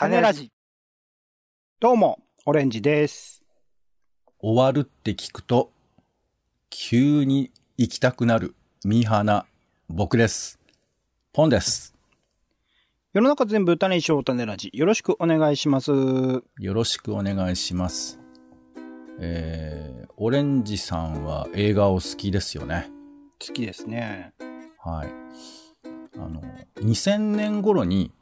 種ラジ。どうも、オレンジです。終わるって聞くと、急に行きたくなる、ミーハーな、僕です。ポンです。世の中全部種にしよう種ラジ。よろしくお願いします。好よろしくお願いします。えー、オレンジさんは映画を好きですよね。きですね。はい。あの、2000年頃に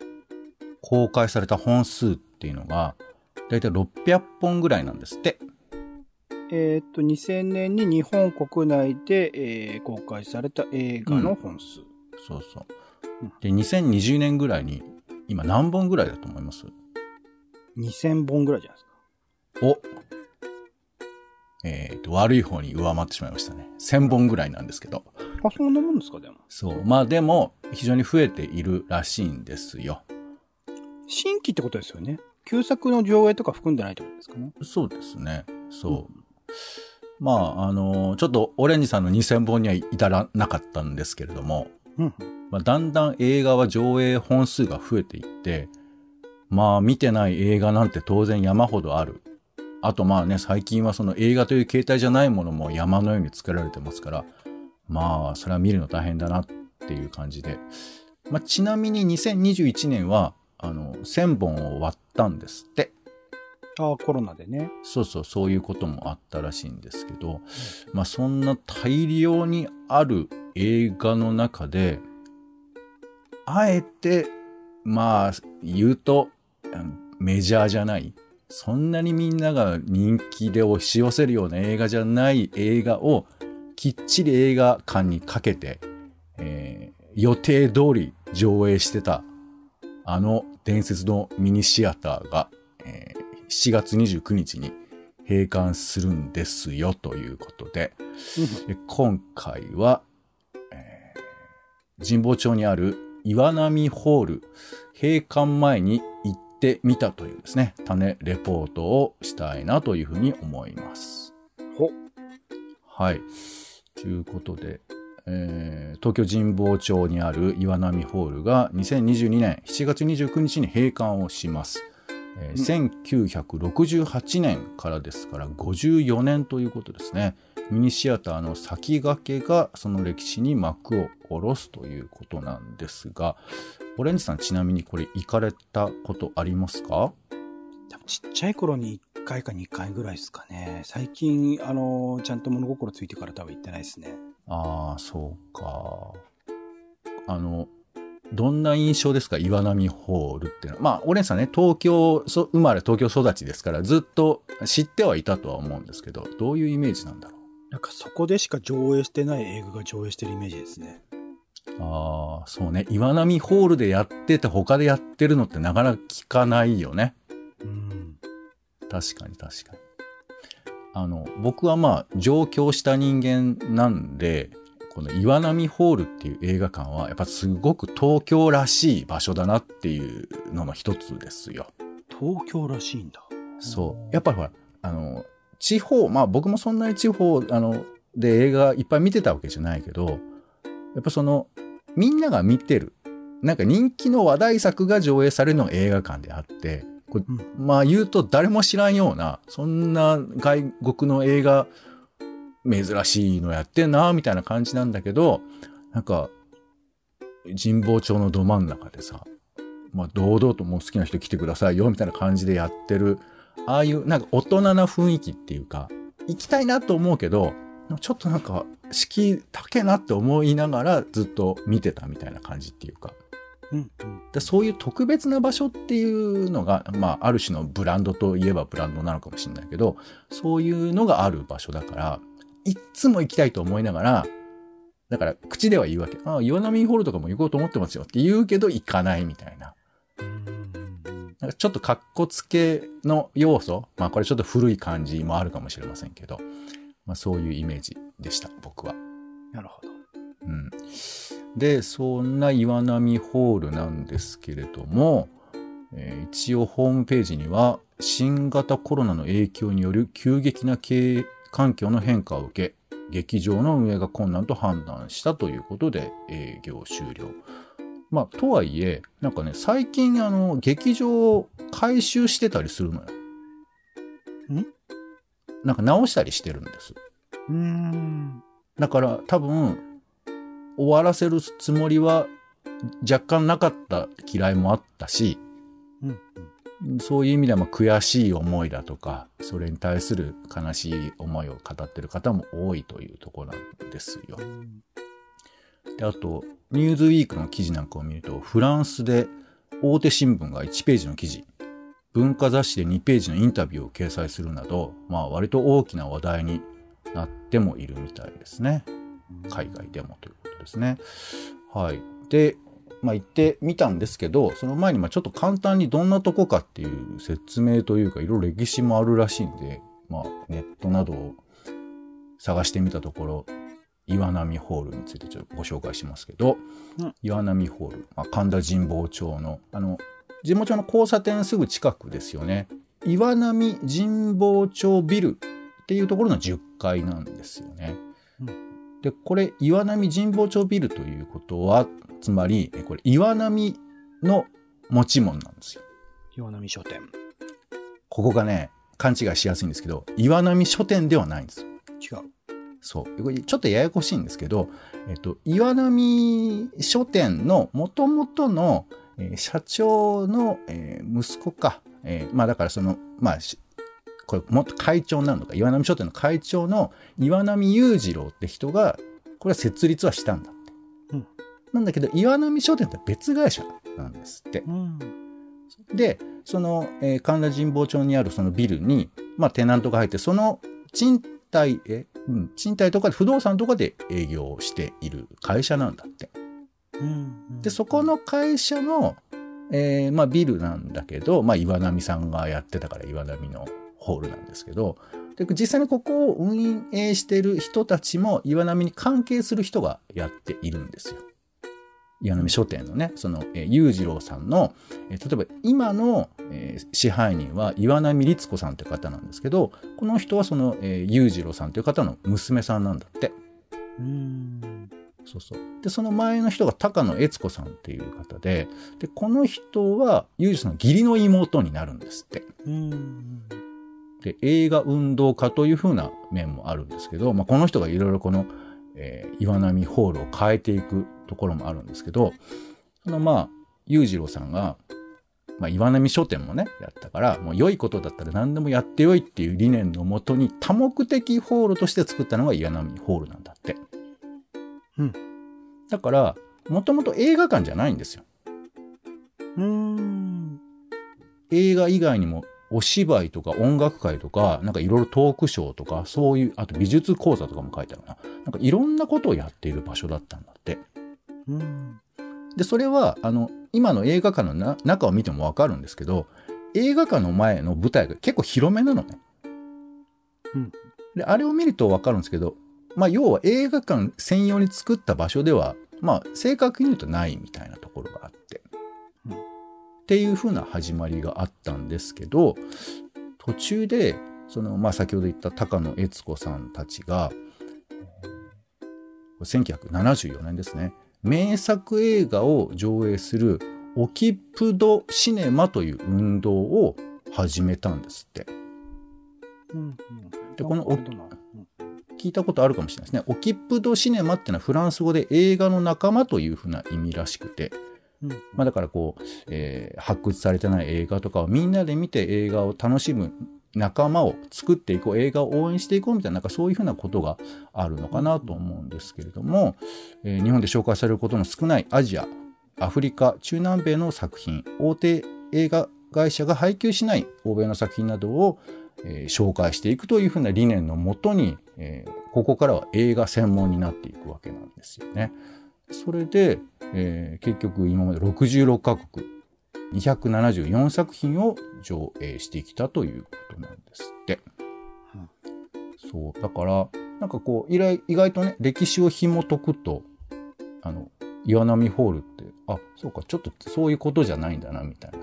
公開された本数っていうのが、だいたい600本ぐらいなんですって。えーっと、2000年に日本国内で、えー公開された映画の本数。そうそう。で、2020年ぐらいに、今何本ぐらいだと思います？2000本ぐらいじゃないですか。おえっ、と、悪い方に上回ってしまいましたね。1000本ぐらいなんですけど。あ、そんなもんですか、でも。そう。まあでも、非常に増えているらしいんですよ。新規ってことですよね。旧作の上映とか含んでないってことですかね。そうですね。そう。まあ、あのちょっとオレンジさんの2000本には至らなかったんですけれども、うん。まあ、だんだん映画は上映本数が増えていって、まあ見てない映画なんて当然山ほどある。あとまあね、最近はその映画という形態じゃないものも山のように作られてますから、まあそれは見るの大変だなっていう感じで。まあちなみに2021年は、あの、1000本を割ったんですって。ああ、コロナでね。そうそう、そういうこともあったらしいんですけど、まあそんな大量にある映画の中で、あえて、まあ言うと、うんメジャーじゃない、そんなにみんなが人気で押し寄せるような映画じゃない映画を、きっちり映画館にかけて、えー予定通り上映してた、あの伝説のミニシアターが、えー7月29日に閉館するんですよということで、で今回は、えー神保町にある岩波ホール閉館前に行ってみたというですね、種レポートをしたいなというふうに思います。ほ。はい。ということで、えー東京神保町にある岩波ホールが2022年7月29日に閉館をします。えー1968年からですから54年ということですね。ミニシアターの先駆けがその歴史に幕を下ろすということなんですが、オレンジさんちなみにこれ行かれたことありますか？ちっちゃい頃に1回か2回ぐらいですかね。最近、あの、ちゃんと物心ついてから多分行ってないですね。ああ、そうか。あの、どんな印象ですか？岩波ホールっていうのは。まあ、オレンジさんね、東京そ生まれ、東京育ちですから、ずっと知ってはいたとは思うんですけど、どういうイメージなんだろう？なんかそこでしか上映してない映画が上映してるイメージですね。ああ、そうね。岩波ホールでやってて、他でやってるのってなかなか聞かないよね。うん。確かに確かに。あの、僕はまあ、上京した人間なんで、この岩波ホールっていう映画館は、やっぱすごく東京らしい場所だなっていうのの一つですよ。東京らしいんだ。そう。やっぱりほら、あの、地方、まあ僕もそんなに地方、あの、で映画いっぱい見てたわけじゃないけど、やっぱその、みんなが見てる、なんか人気の話題作が上映されるのが映画館であって、これうんまあ言うと誰も知らんような、そんな外国の映画、珍しいのやってんな、みたいな感じなんだけど、なんか、神保町のど真ん中でさ、まあ堂々ともう好きな人来てくださいよ、みたいな感じでやってる、ああいうなんか大人な雰囲気っていうか、行きたいなと思うけど、ちょっとなんか、敷居高えなって思いながらずっと見てたみたいな感じっていうか。うんうん。でそういう特別な場所っていうのが、まあ、ある種のブランドといえばブランドなのかもしれないけど、そういうのがある場所だから、いっつも行きたいと思いながら、だから口では言うわけ。ああ、岩波ホールとかも行こうと思ってますよって言うけど行かないみたいな。なんかちょっと格好つけの要素、まあこれちょっと古い感じもあるかもしれませんけど、まあそういうイメージでした、僕は。なるほど。うん、でそんな岩波ホールなんですけれども、えー一応ホームページには新型コロナの影響による急激な経営環境の変化を受け劇場の運営が困難と判断したということで営業終了まあ、とはいえ、なんかね、最近、あの、劇場を改修してたりするのよ。ん？なんか直したりしてるんです。うーん。だから多分、終わらせるつもりは若干なかった嫌いもあったし、うん。そういう意味ではまあ悔しい思いだとか、それに対する悲しい思いを語ってる方も多いというところなんですよ。であと、ニューズウィークの記事なんかを見ると、フランスで大手新聞が1ページの記事、文化雑誌で2ページのインタビューを掲載するなど、まあ割と大きな話題になってもいるみたいですね。海外でもということですね。はい。で、まあ行ってみたんですけど、その前にまあちょっと簡単にどんなとこかっていう説明というか、いろいろ歴史もあるらしいんで、まあネットなどを探してみたところ、岩波ホールについてちょっとご紹介しますけど、うん岩波ホール、まあ、神田神保町の、あの、神保町の交差点すぐ近くですよね。岩波神保町ビルっていうところの10階なんですよね。うで、これ、岩波神保町ビルということは、つまり、えこれ、岩波の持ち物なんですよ。岩波書店。ここがね、勘違いしやすいんですけど、岩波書店ではないんですよ。違う。そう。これちょっとややこしいんですけど、えっと、岩波書店の元々の、えー社長の、えー息子か。えーまあだからその、まあ、しこれもっと会長になるのか、岩波書店の会長の岩波裕次郎って人が、これは設立はしたんだって。うんなんだけど、岩波書店って別会社なんですって。うん。で、その、えー神田神保町にあるそのビルに、まあ、テナントが入って、その賃貸、え、うん、賃貸とかで不動産とかで営業をしている会社なんだって。うん。で、そこの会社の、えーまあ、ビルなんだけど、まあ、岩波さんがやってたから岩波のホールなんですけど、で実際にここを運営してる人たちも岩波に関係する人がやっているんですよ。岩波書店のね、その、えー裕次郎さんの、えー例えば今の、えー支配人は岩波律子さんという方なんですけど、この人はその、えー裕次郎さんという方の娘さんなんだって。うん。そうそう。で、その前の人が高野悦子さんっていう方で、で、この人は、裕次郎さんの義理の妹になるんですって。うん。で、映画運動家という風な面もあるんですけど、まあ、この人がいろいろこの、えー岩波ホールを変えていくところもあるんですけど、そのまあ、裕次郎さんが、まあ、岩波書店もね、やったから、もう良いことだったら何でもやってよいっていう理念のもとに多目的ホールとして作ったのが岩波ホールなんだって。うん。だから、もともと映画館じゃないんですよ。うん。映画以外にもお芝居とか音楽会とか、なんかいろいろトークショーとか、そういう、あと美術講座とかも書いてあるな。なんかいろんなことをやっている場所だったんだって。うん。で、それは、あの、今の映画館のな中を見てもわかるんですけど、映画館の前の舞台が結構広めなのね。うん。で、あれを見るとわかるんですけど、まあ、要は映画館専用に作った場所では、まあ、正確に言うとないみたいなところがあって。うんっていう風な始まりがあったんですけど、途中で、その、まあ、先ほど言った高野悦子さんたちが、えー1974年ですね。名作映画を上映するオキプドシネマという運動を始めたんですって。うん。でこの聞いたことあるかもしれないですね。オキプドシネマっていうのはフランス語で映画の仲間というふうな意味らしくて、うん。まあだからこう、えー発掘されてない映画とかをみんなで見て映画を楽しむ仲間を作っていこう、映画を応援していこうみたいな、なんかそういうふうなことがあるのかなと思うんですけれども、えー日本で紹介されることの少ないアジア、アフリカ、中南米の作品、大手映画会社が配給しない欧米の作品などを、えー紹介していくというふうな理念のもとに、えーここからは映画専門になっていくわけなんですよね。それで、えー結局今まで66カ国、274作品を上映してきたということなんですって。そう。だから、なんかこう、意外意外とね、歴史を紐解くと、あの、岩波ホールって、あ、そうか、ちょっとそういうことじゃないんだな、みたいな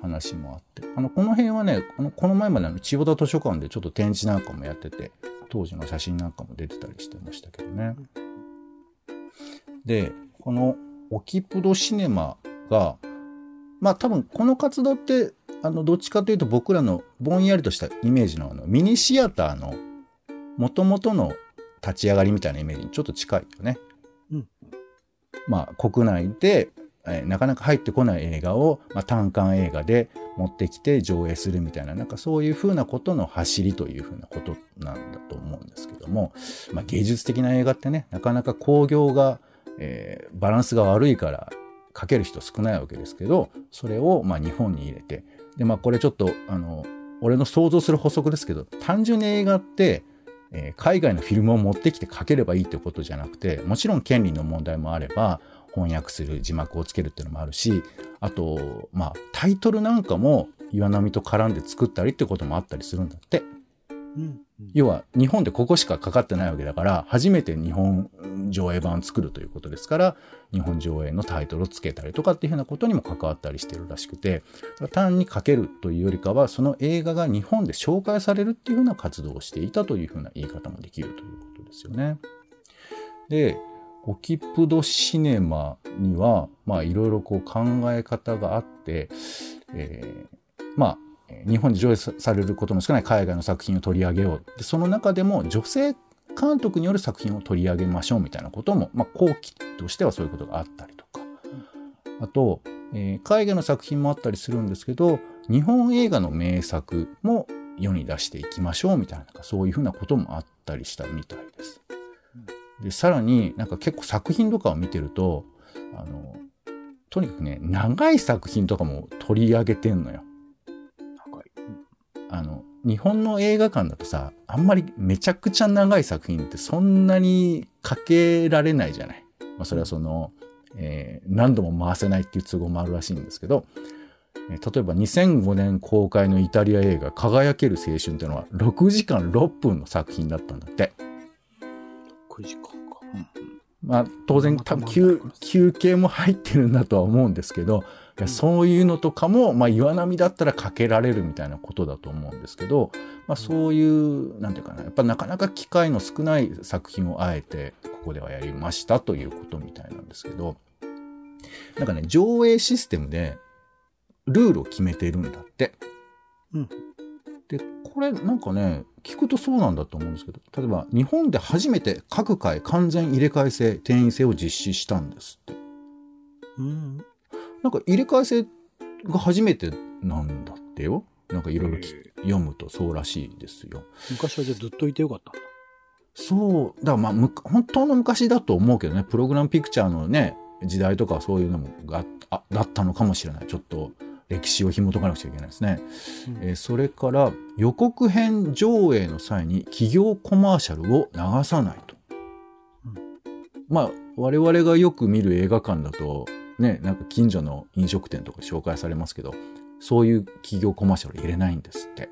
話もあって。あの、この辺はね、このこの前まであの千代田図書館でちょっと展示なんかもやってて、当時の写真なんかも出てたりしてましたけどね。で、このオキプドシネマが、まあ多分この活動って、あの、どっちかというと僕らのぼんやりとしたイメージのあのミニシアターの元々の立ち上がりみたいなイメージにちょっと近いよね。うん。まあ国内で、えー、なかなか入ってこない映画を、まあ、単館映画で持ってきて上映するみたいな、なんかそういうふうなことの走りというふうなことなんだと思うんですけども、まあ芸術的な映画ってね、なかなか興行が、えー、バランスが悪いからかける人少ないわけですけど、それをまあ日本に入れて、で、まあこれちょっと、あの、俺の想像する補足ですけど、単純に映画って、えー、海外のフィルムを持ってきて書ければいいってことじゃなくて、もちろん権利の問題もあれば、翻訳する字幕をつけるっていうのもあるし、あと、まあ、タイトルなんかも岩波と絡んで作ったりってこともあったりするんだって。要は日本でここしかかかってないわけだから初めて日本上映版を作るということですから日本上映のタイトルをつけたりとかっていうふうなことにも関わったりしてるらしくて単にかけるというよりかはその映画が日本で紹介されるっていうふうな活動をしていたというふうな言い方もできるということですよね。でオキプドシネマにはまあいろいろこう考え方があって、えー、まあ日本で上映されることの少ない海外の作品を取り上げようでその中でも女性監督による作品を取り上げましょうみたいなことも、まあ、後期としてはそういうことがあったりとかあと、えー、海外の作品もあったりするんですけど日本映画の名作も世に出していきましょうみたいなそういうふうなこともあったりしたみたいです。でさらになんか結構作品とかを見てるとあのとにかくね長い作品とかも取り上げてんのよ。あの、日本の映画館だとさ、あんまりめちゃくちゃ長い作品ってそんなにかけられないじゃない。まあ、それはその、えー、何度も回せないっていう都合もあるらしいんですけど、えー、例えば2005年公開のイタリア映画輝ける青春っていうのは6時間6分の作品だったんだって。6時間か。まあ当然多分休休憩も入ってるんだとは思うんですけど、やそういうのとかも、まあ、岩波だったらかけられるみたいなことだと思うんですけど、まあ、そういう、なんていうかな、やっぱなかなか機会の少ない作品をあえて、ここではやりましたということみたいなんですけど、なんかね、上映システムで、ルールを決めているんだって。うん。で、これなんかね、聞くとそうなんだと思うんですけど、例えば日本で初めて各回完全入れ替え制、定員制を実施したんですって。うん。なんか入れ替え制が初めてなんだってよ。なんかいろいろ読むとそうらしいですよ。昔はじゃあずっといてよかったんだ。そう。だからまあ、本当の昔だと思うけどね、プログラムピクチャーのね、時代とかそういうのもがあだったのかもしれない。ちょっと歴史を紐解かなくちゃいけないですね。うん、えー、それから予告編上映の際に企業コマーシャルを流さないと。うん、まあ、我々がよく見る映画館だと、ね、なんか近所の飲食店とか紹介されますけど、そういう企業コマーシャル入れないんですって。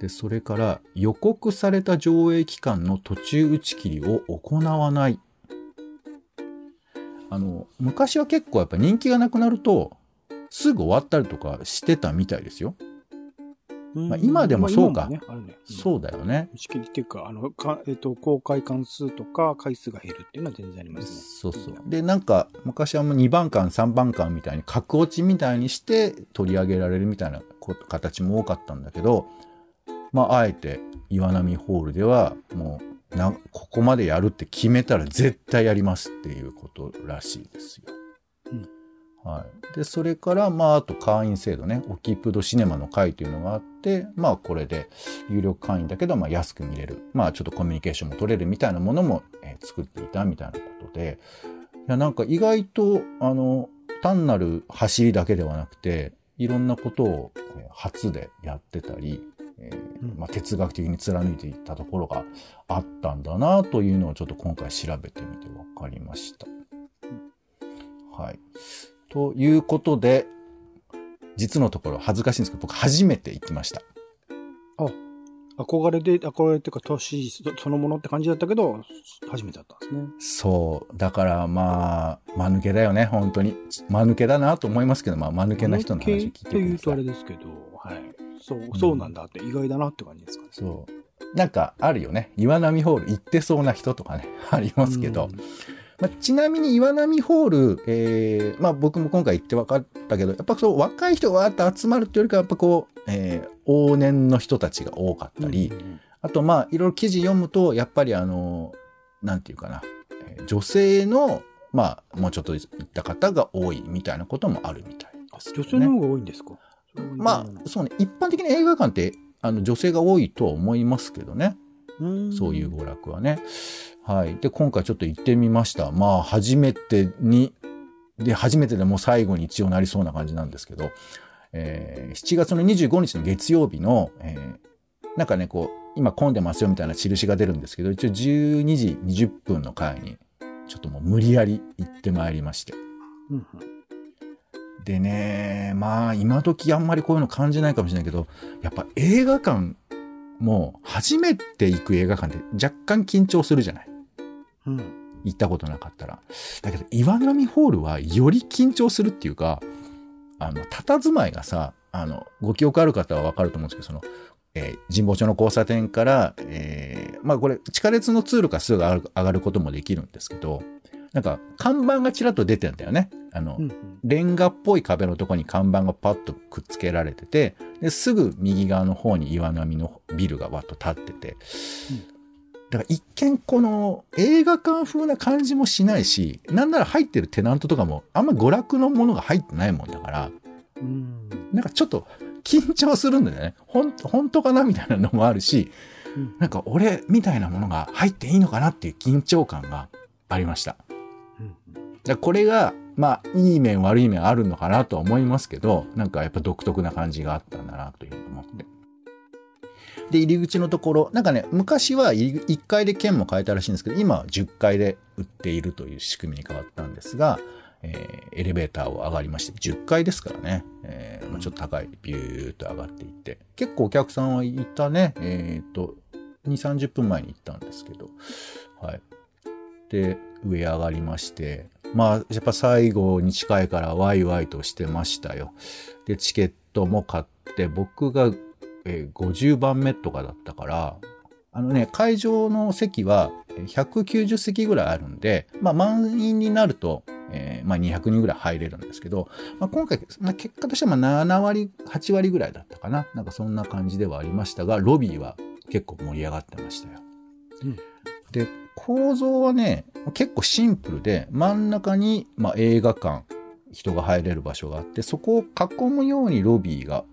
で、それから予告された上映期間の途中打ち切りを行わない。あの、昔は結構やっぱ人気がなくなると、すぐ終わったりとかしてたみたいですよ。まあ、今でもそうか。ねねうん、そうだよね。打ち切りっていうか、あの、かえっ、ー、と、公開関数とか回数が減るっていうのは全然ありますね。そうそう。で、なんか、昔はもう2番館、3番館みたいに、格落ちみたいにして取り上げられるみたいな形も多かったんだけど、まあ、あえて、岩波ホールでは、もう、な、ここまでやるって決めたら絶対やりますっていうことらしいですよ。はい。で、それから、まあ、あと会員制度ね、オキプドシネマの会というのがあって、まあ、これで有力会員だけど、まあ、安く見れる。まあ、ちょっとコミュニケーションも取れるみたいなものも、えー、作っていたみたいなことで、いや、なんか意外と、あの、単なる走りだけではなくて、いろんなことを初でやってたり、えー、まあ、哲学的に貫いていったところがあったんだなというのをちょっと今回調べてみて分かりました。はい。ということで、実のところ恥ずかしいんですけど、僕初めて行きました。あ、憧れで、憧れっていうか、年そのものって感じだったけど、初めてだったんですね。そう。だからまあ、間抜けだよね、本当に。間抜けだなと思いますけど、まあ、間抜けな人の話聞いてください。っていうとあれですけど、はい。そう、そうなんだって意外だなって感じですかね。そう。なんかあるよね。岩波ホール行ってそうな人とかね、ありますけど、まあ、ちなみに岩波ホール、えー、まあ僕も今回行って分かったけど、やっぱそう若い人がわーって集まるっていうよりかは、やっぱこう、えー、往年の人たちが多かったり、うんうんあとまあいろいろ記事読むと、やっぱりあの、なんていうかな、えー女性の、まあもうちょっと行った方が多いみたいなこともあるみたい。あ女性の方が多いんですか、まあそうね、一般的に映画館ってあの女性が多いとは思いますけどね。うんそういう娯楽はね。はい。で、今回ちょっと行ってみました。まあ、初めてに、で、初めてでもう最後に一応なりそうな感じなんですけど、えー7月の25日の月曜日の、えーなんかね、こう、今混んでますよみたいな印が出るんですけど、一応12時20分の回に、ちょっともう無理やり行ってまいりまして。でね、まあ、今時あんまりこういうの感じないかもしれないけど、やっぱ映画館も初めて行く映画館って若干緊張するじゃないうん行ったことなかったら。だけど、岩波ホールはより緊張するっていうか、あの、佇まいがさ、あの、ご記憶ある方はわかると思うんですけど、その、えー神保町の交差点から、えーまあこれ、地下鉄の通路からすぐ上がる上がることもできるんですけど、なんか、看板がちらっと出てんだよね。あの、うんうんレンガっぽい壁のとこに看板がパッとくっつけられてて、ですぐ右側の方に岩波のビルがわっと立ってて、だから一見この映画館風な感じもしないし、なんなら入ってるテナントとかもあんま娯楽のものが入ってないもんだから、うんなんかちょっと緊張するんだよね。ほん、本当かなみたいなのもあるし、うんなんか俺みたいなものが入っていいのかなっていう緊張感がありました。うんこれが、まあ、いい面悪い面あるのかなとは思いますけど、なんかやっぱ独特な感じがあったんだなというふうに思って。で、入り口のところ、なんかね、昔は1階で券も買えたらしいんですけど、今は10階で売っているという仕組みに変わったんですが、えーエレベーターを上がりまして、10階ですからね、えーまあちょっと高い、ビューッと上がっていって、結構お客さんはいたね、えっ、と、2、30分前に行ったんですけど、はい。で、上上がりまして、まあ、やっぱ最後に近いからワイワイとしてましたよ。で、チケットも買って、僕が、えー50番目とかだったから、あのね、会場の席はえー190席ぐらいあるんで、まあ満員になると、えーまあ200人ぐらい入れるんですけど、まあ今回、まあ、結果としてはまあ7割、8割ぐらいだったかな。なんかそんな感じではありましたが、ロビーは結構盛り上がってましたよ。うんで、構造はね、結構シンプルで、真ん中に、まあ、映画館、人が入れる場所があって、そこを囲むようにロビーが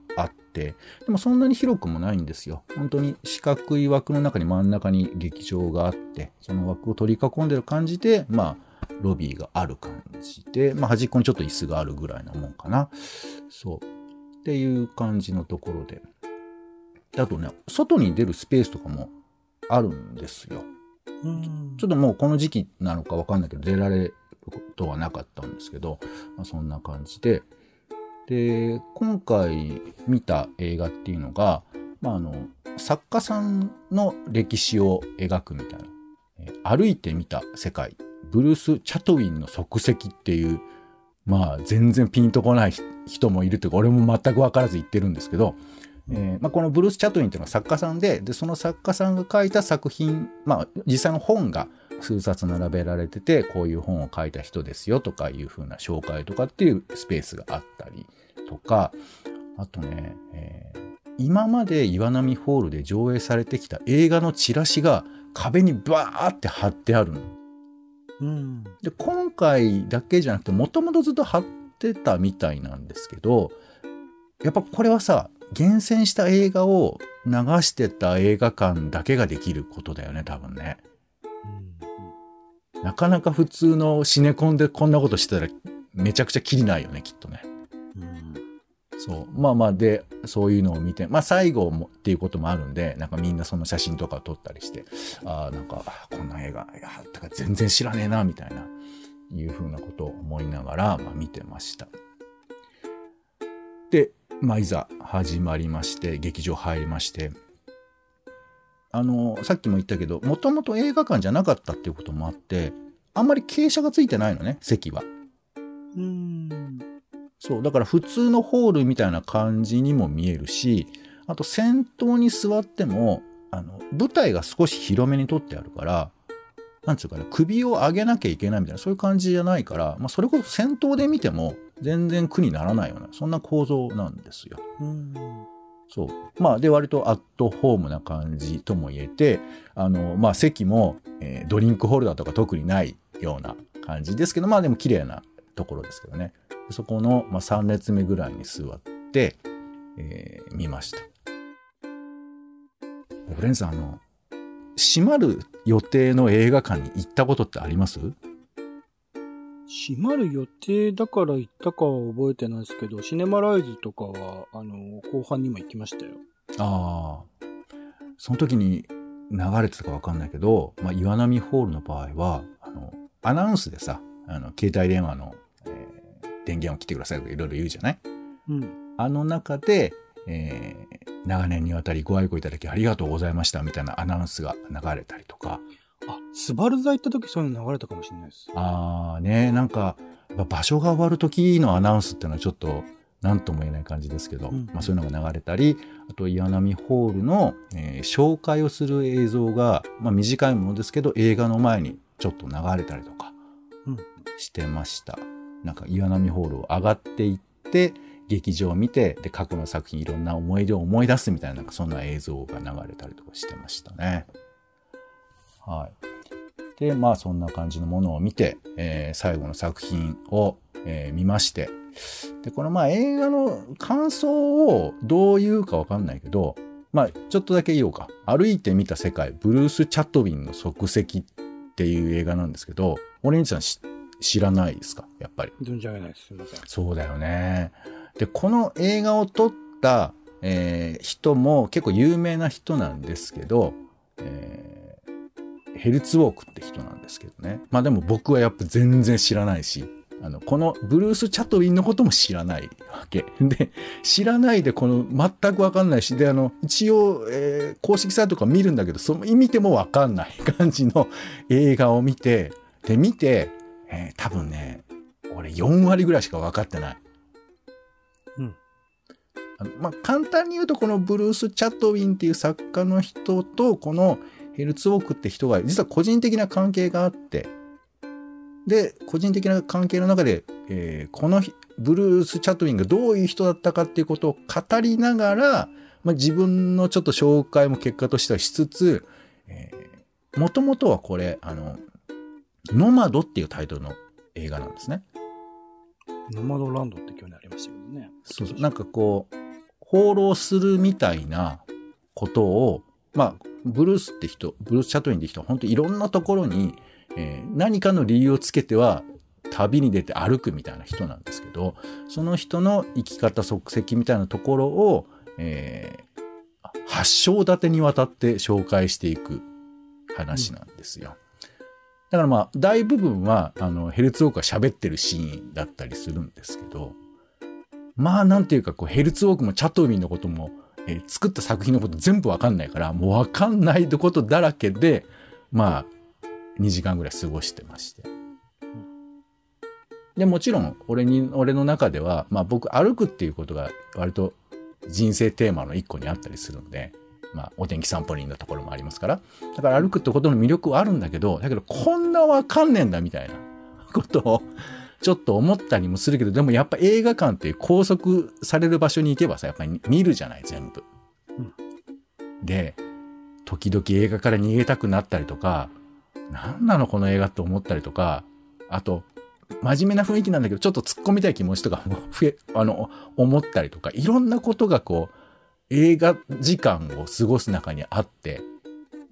て、でもそんなに広くもないんですよ。本当に四角い枠の中に真ん中に劇場があって、その枠を取り囲んでる感じで、まあ、ロビーがある感じで、まあ、端っこにちょっと椅子があるぐらいなもんかな。そう。っていう感じのところで。であとね、外に出るスペースとかもあるんですよ。うんちょっともうこの時期なのかわかんないけど、出られることはなかったんですけど、まあ、そんな感じで。で、今回見た映画っていうのが、まあ、あの、作家さんの歴史を描くみたいな、えー歩いてみた世界、ブルース・チャトウィンの足跡っていう、まあ、全然ピンとこない人もいるというか、俺も全く分からず言ってるんですけど、えーまあ、このブルース・チャトウィンっていうのは作家さんででその作家さんが書いた作品、まあ、実際の本が数冊並べられててこういう本を書いた人ですよとかいう風な紹介とかっていうスペースがあったりとかあとね、えー今まで岩波ホールで上映されてきた映画のチラシが壁にバーって貼ってあるの。うんで今回だけじゃなくてもともとずっと貼ってたみたいなんですけどやっぱこれはさ厳選した映画を流してた映画館だけができることだよね多分ねなかなか普通のシネコンでこんなことしてたらめちゃくちゃきりないよねきっとね。うん。そう。まあまあでそういうのを見てまあ最後もっていうこともあるんでなんかみんなその写真とかを撮ったりしてああなんかこんな映画いやだから全然知らねえなみたいないうふうなことを思いながら、まあ、見てました。で、まあ、いざ始まりまして劇場入りましてあのさっきも言ったけどもともと映画館じゃなかったっていうこともあってあんまり傾斜がついてないのね席はうんそう、だから普通のホールみたいな感じにも見えるし、あと先頭に座っても、あの、舞台が少し広めに撮ってあるから、なんつうかね、首を上げなきゃいけないみたいな、そういう感じじゃないから、まあ、それこそ戦闘で見ても、全然苦にならないような、そんな構造なんですよ。うん。そう。まあ、で、割とアットホームな感じとも言えて、あの、まあ、席も、えードリンクホルダーとか特にないような感じですけど、まあ、でも綺麗なところですけどね。そこの、まあ、3列目ぐらいに座って、えー見ました。オレンさん、あの、閉まる予定の映画館に行ったことってあります？閉まる予定だから行ったかは覚えてないですけど、シネマライズとかは、あの、後半にも行きましたよ。ああ。その時に流れてたかわかんないけど、まあ、岩波ホールの場合は、あの、アナウンスでさ、あの、携帯電話の、えー電源を切ってくださいとかいろいろ言うじゃない？うん。あの中で、えー長年にわたりご愛顧いただきありがとうございましたみたいなアナウンスが流れたりとか、あ、スバル座行った時そういうの流れたかもしれないです。ああね、なんか、場所が終わる時のアナウンスっていうのはちょっと、なんとも言えない感じですけど、うんまあそういうのが流れたり、あと岩波ホールの、えー紹介をする映像が、まあ短いものですけど、映画の前にちょっと流れたりとかうん。してました。なんか岩波ホールを上がっていって、劇場を見て、で、過去の作品いろんな思い出を思い出すみたいな、なんかそんな映像が流れたりとかしてましたね。はい。で、まあそんな感じのものを見て、えー最後の作品を、えー見まして、で、このまあ映画の感想をどう言うかわかんないけど、まあちょっとだけ言おうか。歩いて見た世界、ブルース・チャットウィンの足跡っていう映画なんですけど、オレンジさん知知らないですか？やっぱり。存じ上げないです。すみません。そうだよね。で、この映画を撮った、えー人も結構有名な人なんですけど、えーヘルツウォークって人なんですけどね。まあでも僕はやっぱ全然知らないし、あの、このブルース・チャットウィンのことも知らないわけ。で、知らないでこの全くわかんないし、で、あの、一応、えー公式サイトとか見るんだけど、その見てもわかんない感じの映画を見て、で、見て、えー多分ね、俺4割ぐらいしか分かってない。うん。あのまあ、簡単に言うと、このブルース・チャットウィンっていう作家の人と、このヘルツウォークって人が、実は個人的な関係があって、で、個人的な関係の中で、えーこのひブルース・チャットウィンがどういう人だったかっていうことを語りながら、まあ、自分のちょっと紹介も結果としてはしつつ、もともとはこれ、あの、ノマドっていうタイトルの映画なんですね。ノマドランドって去年ありましたけどね。そうそう。なんかこう、放浪するみたいなことを、まあ、ブルースって人、ブルース・チャトウィンって人本当いろんなところに、えー何かの理由をつけては旅に出て歩くみたいな人なんですけど、その人の生き方足跡みたいなところを、えー、発祥立てにわたって紹介していく話なんですよ。だからまあ、大部分は、あの、ヘルツウォークが喋ってるシーンだったりするんですけど、まあ、なんていうか、こう、ヘルツウォークもチャットウィンのことも、えー作った作品のこと全部わかんないから、もうわかんないことだらけで、まあ、2時間ぐらい過ごしてまして。で、もちろん、俺に、俺の中では、まあ僕、歩くっていうことが割と人生テーマの一個にあったりするんで、まあ、お天気散歩人のところもありますから。だから歩くってことの魅力はあるんだけど、だけど、こんなわかんねえんだみたいなことを、ちょっと思ったりもするけど、でもやっぱ映画館っていう拘束される場所に行けばさ、やっぱり見るじゃない、全部。で、時々映画から逃げたくなったりとか、何なのこの映画って思ったりとか、あと、真面目な雰囲気なんだけど、ちょっと突っ込みたい気持ちとかも増え、あの、思ったりとか、いろんなことがこう、映画時間を過ごす中にあって、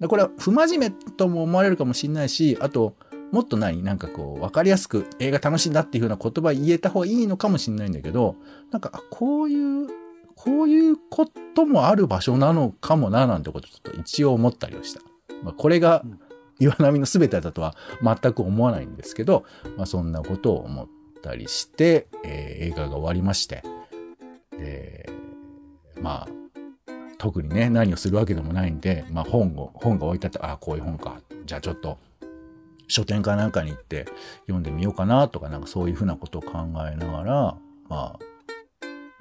でこれは不真面目とも思われるかもしれないし、あと、もっと何？なんかこう、わかりやすく映画楽しいんだっていうふうな言葉言えた方がいいのかもしれないんだけど、なんか、あこういう、こういうこともある場所なのかもな、なんてことちょっと一応思ったりをした。まあ、これがうん岩波の全てだとは全く思わないんですけど、まあ、そんなことを思ったりして、えー映画が終わりまして、で、まあ、特にね、何をするわけでもないんで、まあ本を、本が置いてあって、ああ、こういう本か。じゃあちょっと、書店かなんかに行って読んでみようかなとか、なんかそういうふうなことを考えながら、まあ、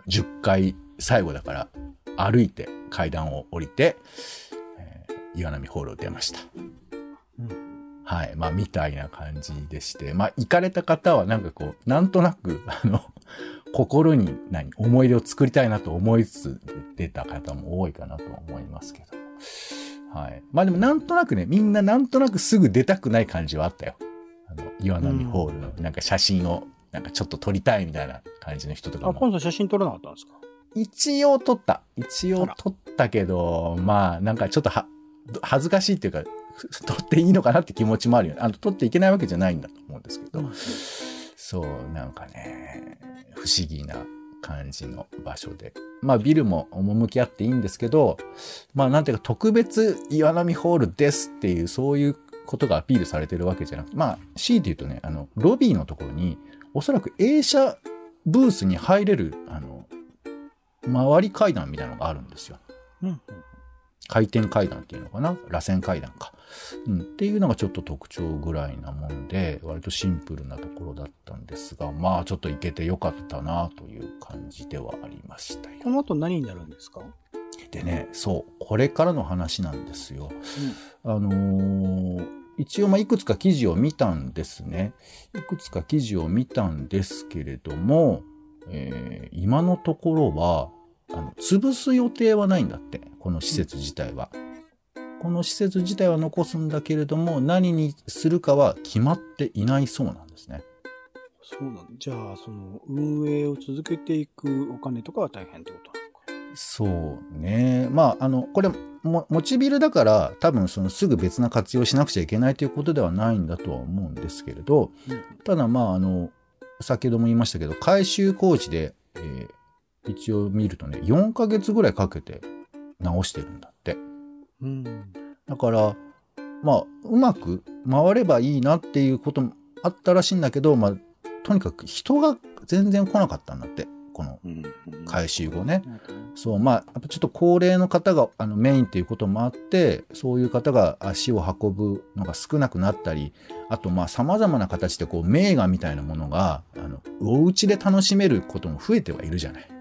10回最後だから歩いて階段を降りて、えー岩波ホールを出ました。うん。はい。まあ、みたいな感じでして。まあ、行かれた方はなんかこう、なんとなく、あの、心に何、思い出を作りたいなと思いつつ出た方も多いかなと思いますけど。はい。まあでもなんとなくね、みんななんとなくすぐ出たくない感じはあったよ。あの、岩波ホールのなんか写真を、なんかちょっと撮りたいみたいな感じの人とかあ、も。今度写真撮らなかったんですか？一応撮った。一応撮ったけど、まあ、なんかちょっとは、恥ずかしいっていうか、ふ撮っていいのかなって気持ちもあるよね。あの、撮っていけないわけじゃないんだと思うんですけど、そう、なんかね、不思議な感じの場所で。まあ、ビルも趣あっていいんですけど、まあ、なんていうか、特別岩波ホールですっていう、そういうことがアピールされてるわけじゃなくて、まあ、強いて言うとね、あの、ロビーのところに、おそらく映写ブースに入れる、あの、周り階段みたいなのがあるんですよ。うん。回転階段っていうのかな？螺旋階段か、うん。っていうのがちょっと特徴ぐらいなもんで、割とシンプルなところだったんですが、まあちょっと行けてよかったなという感じではありましたよこ。の後何になるんですか？でね、そう、これからの話なんですよ。あのー一応まあいくつか記事を見たんですね。いくつか記事を見たんですけれども、えー今のところは、あの、潰す予定はないんだって、この施設自体は。この施設自体は残すんだけれども、何にするかは決まっていないそうなんですね。そうなんだ。じゃあ、その、運営を続けていくお金とかは大変ってことなのか。そうね。まあ、あの、これ、も、持ちビルだから、多分そのすぐ別な活用しなくちゃいけないということではないんだとは思うんですけれど、ただまあ、あの、先ほども言いましたけど、改修工事で、えー一応見るとね、4ヶ月ぐらいかけて直してるんだって。うん。だから、まあ、うまく回ればいいなっていうこともあったらしいんだけど、まあ、とにかく人が全然来なかったんだって。このうん。改修後ね。なるほどねそう、まあ、やっぱちょっと高齢の方があのメインっていうこともあって、そういう方が足を運ぶのが少なくなったり、あと、まあ、様々な形でこう、名画みたいなものが、あの、お家で楽しめることも増えてはいるじゃない。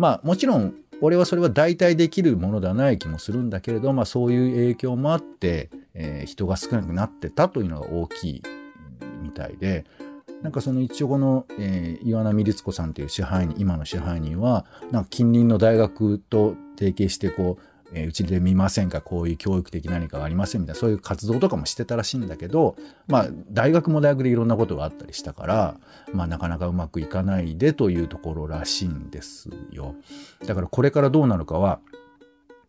まあ、もちろん、俺はそれは代替できるものではない気もするんだけれど、まあ、そういう影響もあって、えー人が少なくなってたというのが大きいみたいで、なんかその一応この、えー岩波律子さんという支配人、今の支配人は、なんか近隣の大学と提携してこう、えーうちで見ませんか？こういう教育的何かがありません？みたいな、そういう活動とかもしてたらしいんだけど、まあ、大学も大学でいろんなことがあったりしたから、まあ、なかなかうまくいかないでというところらしいんですよ。だからこれからどうなるかは、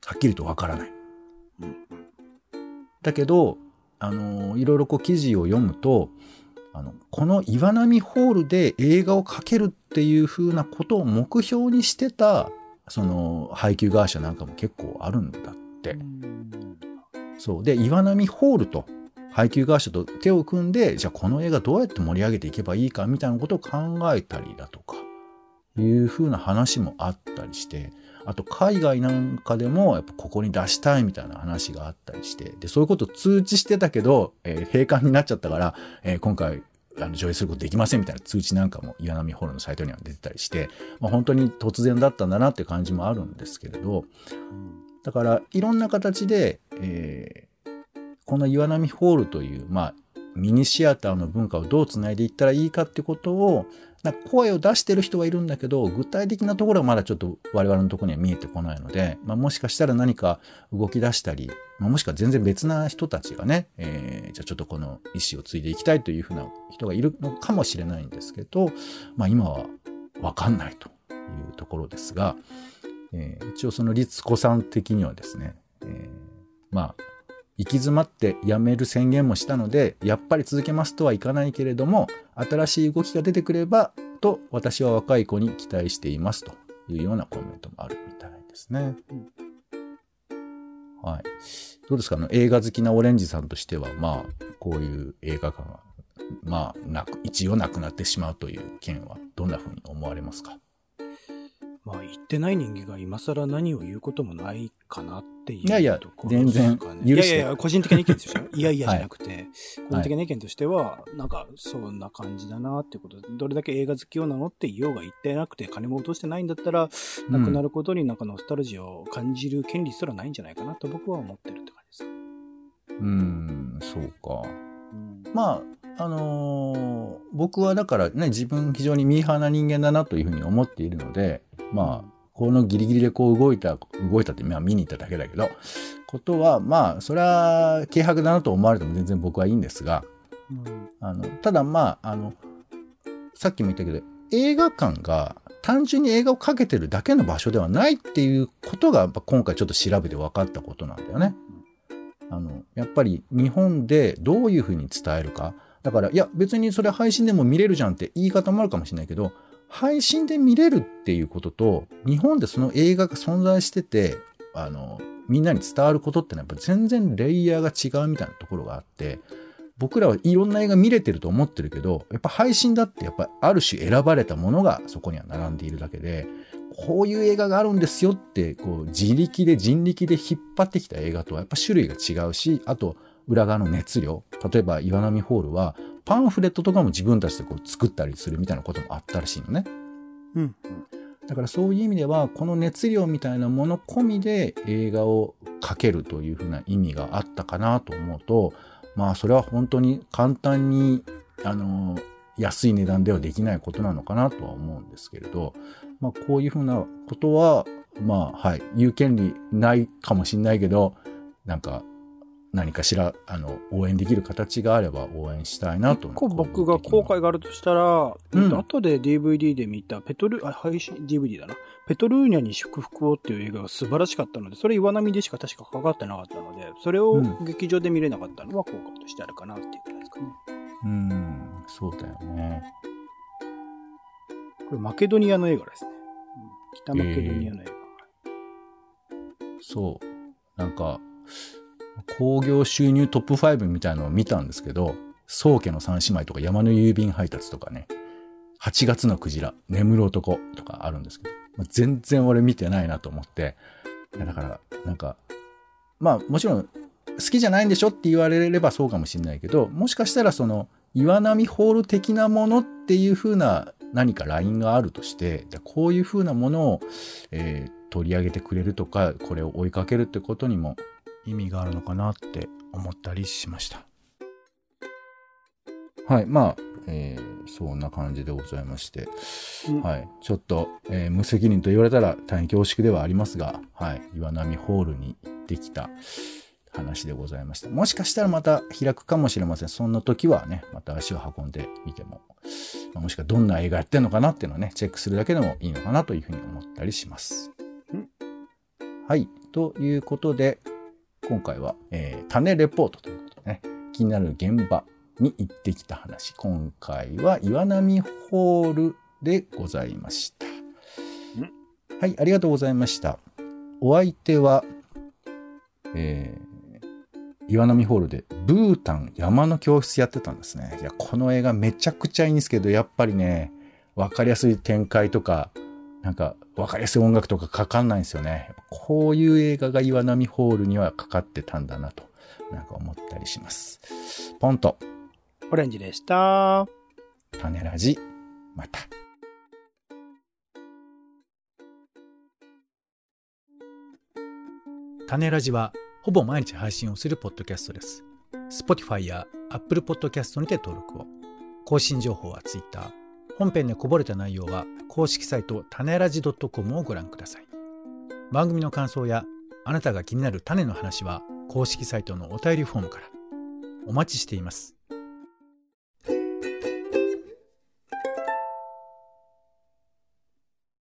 はっきりとわからない。だけど、あのいろいろこう記事を読むと、あの、この岩波ホールで映画を描けるっていう風なことを目標にしてた、その、配給会社なんかも結構あるんだって。そう。で、岩波ホールと配給会社と手を組んで、じゃあこの映画どうやって盛り上げていけばいいかみたいなことを考えたりだとか、いう風な話もあったりして、あと海外なんかでもやっぱここに出したいみたいな話があったりして、で、そういうことを通知してたけど、えー閉館になっちゃったから、えー今回、あの上映することできませんみたいな通知なんかも岩波ホールのサイトには出てたりして、まあ、本当に突然だったんだなって感じもあるんですけれど、だからいろんな形で、えーこの岩波ホールという、まあ、ミニシアターの文化をどうつないでいったらいいかってことを、な声を出してる人はいるんだけど、具体的なところはまだちょっと我々のところには見えてこないので、まあ、もしかしたら何か動き出したり、まあ、もしくは全然別な人たちがね、えーじゃあちょっとこの意思を継いでいきたいというふうな人がいるのかもしれないんですけど、まあ、今はわかんないというところですが、えー一応その律子さん的にはですね、えーまあ、行き詰まって辞める宣言もしたので、やっぱり続けますとはいかないけれども、新しい動きが出てくれば、と私は若い子に期待していますというようなコメントもあるみたいですね。はい。どうですか？あの映画好きなオレンジさんとしては、まあ、こういう映画館が、まあ、なく、一応なくなってしまうという件は、どんな風に思われますか？まあ、言ってない人間が今更何を言うこともないかなっていういやいや全然許して。いやいや個人的な意見ですよ。いやいやじゃなくて、い個人的な意見としては、なんか、そんな感じだなっていうことで、どれだけ映画好きを名乗っていようが言ってなくて、金も落としてないんだったら、うん。なくなることになんかノスタルジーを感じる権利すらないんじゃないかなと僕は思ってるって感じですか。うん、そうか。うん。まあ、あのー僕はだからね、自分非常にミーハーな人間だなというふうに思っているので、まあ、このギリギリでこう動いた、動いたって、まあ見に行っただけだけど、ことは、まあ、それは軽薄だなと思われても全然僕はいいんですが、うんあの、ただまあ、あの、さっきも言ったけど、映画館が単純に映画をかけてるだけの場所ではないっていうことが、やっぱ今回ちょっと調べて分かったことなんだよね。あの、やっぱり日本でどういうふうに伝えるか。だから、いや、別にそれ配信でも見れるじゃんって言い方もあるかもしれないけど、配信で見れるっていうことと、日本でその映画が存在してて、あの、みんなに伝わることってのはやっぱ全然レイヤーが違うみたいなところがあって、僕らはいろんな映画見れてると思ってるけど、やっぱ配信だってやっぱある種選ばれたものがそこには並んでいるだけで、こういう映画があるんですよって、こう自力で人力で引っ張ってきた映画とはやっぱ種類が違うし、あと裏側の熱量。例えば岩波ホールはパンフレットとかも自分たちでこう作ったりするみたいなこともあったらしいのね。うん。だからそういう意味では、この熱量みたいなもの込みで映画をかけるというふうな意味があったかなと思うと、まあそれは本当に簡単に、あの、安い値段ではできないことなのかなとは思うんですけれど、まあこういうふうなことは、まあはい、言う権利ないかもしれないけど、なんか何かしら、あの、応援できる形があれば応援したいなと。結構僕が後悔があるとしたら、うんえっと後で DVD で見たペトル、あ、配信 DVD だな。ペトルーニャに祝福をっていう映画が素晴らしかったので、それ岩波でしか確かかかってなかったので、それをうん劇場で見れなかったのは後悔としてあるかなっていうくらいですかね。うん、そうだよね。これマケドニアの映画ですね。うん北マケドニアの映画。そう。なんか、興行収入トップ5みたいのを見たんですけど、宗家の三姉妹とか山の郵便配達とかね、8月のクジラ、眠る男とかあるんですけど、まあ全然俺見てないなと思って、だから、なんか、まあもちろん好きじゃないんでしょって言われればそうかもしれないけど、もしかしたらその岩波ホール的なものっていう風な何かラインがあるとして、こういう風なものを、えー取り上げてくれるとか、これを追いかけるってことにも意味があるのかなって思ったりしました。はい、まあ、えーそんな感じでございまして、うんはい、ちょっと、えー無責任と言われたら大変恐縮ではありますが、はい、岩波ホールに行ってきた話でございました。もしかしたらまた開くかもしれません。そんな時はね、また足を運んでみても、まあもしくはどんな映画やってんのかなっていうのをね、チェックするだけでもいいのかなというふうに思ったりしますうん。はい。ということで、今回は、えー種レポートということでね、気になる現場に行ってきた話。今回は岩波ホールでございました。はい、ありがとうございました。お相手は、えー岩波ホールでブータン山の教室やってたんですね。いや、この映画めちゃくちゃいいんですけど、やっぱりね、わかりやすい展開とか、なんかわかりやすい音楽とかかかんないんですよね。こういう映画が岩波ホールにはかかってたんだなと、なんか思ったりします。ポンと、オレンジでした。種ラジ、また。種ラジはほぼ毎日配信をするポッドキャストです。Spotify や Apple Podcast にて登録を。更新情報は Twitter。本編でこぼれた内容は公式サイト種ラジ .com をご覧ください。番組の感想やあなたが気になる種の話は公式サイトのお便りフォームから。お待ちしています。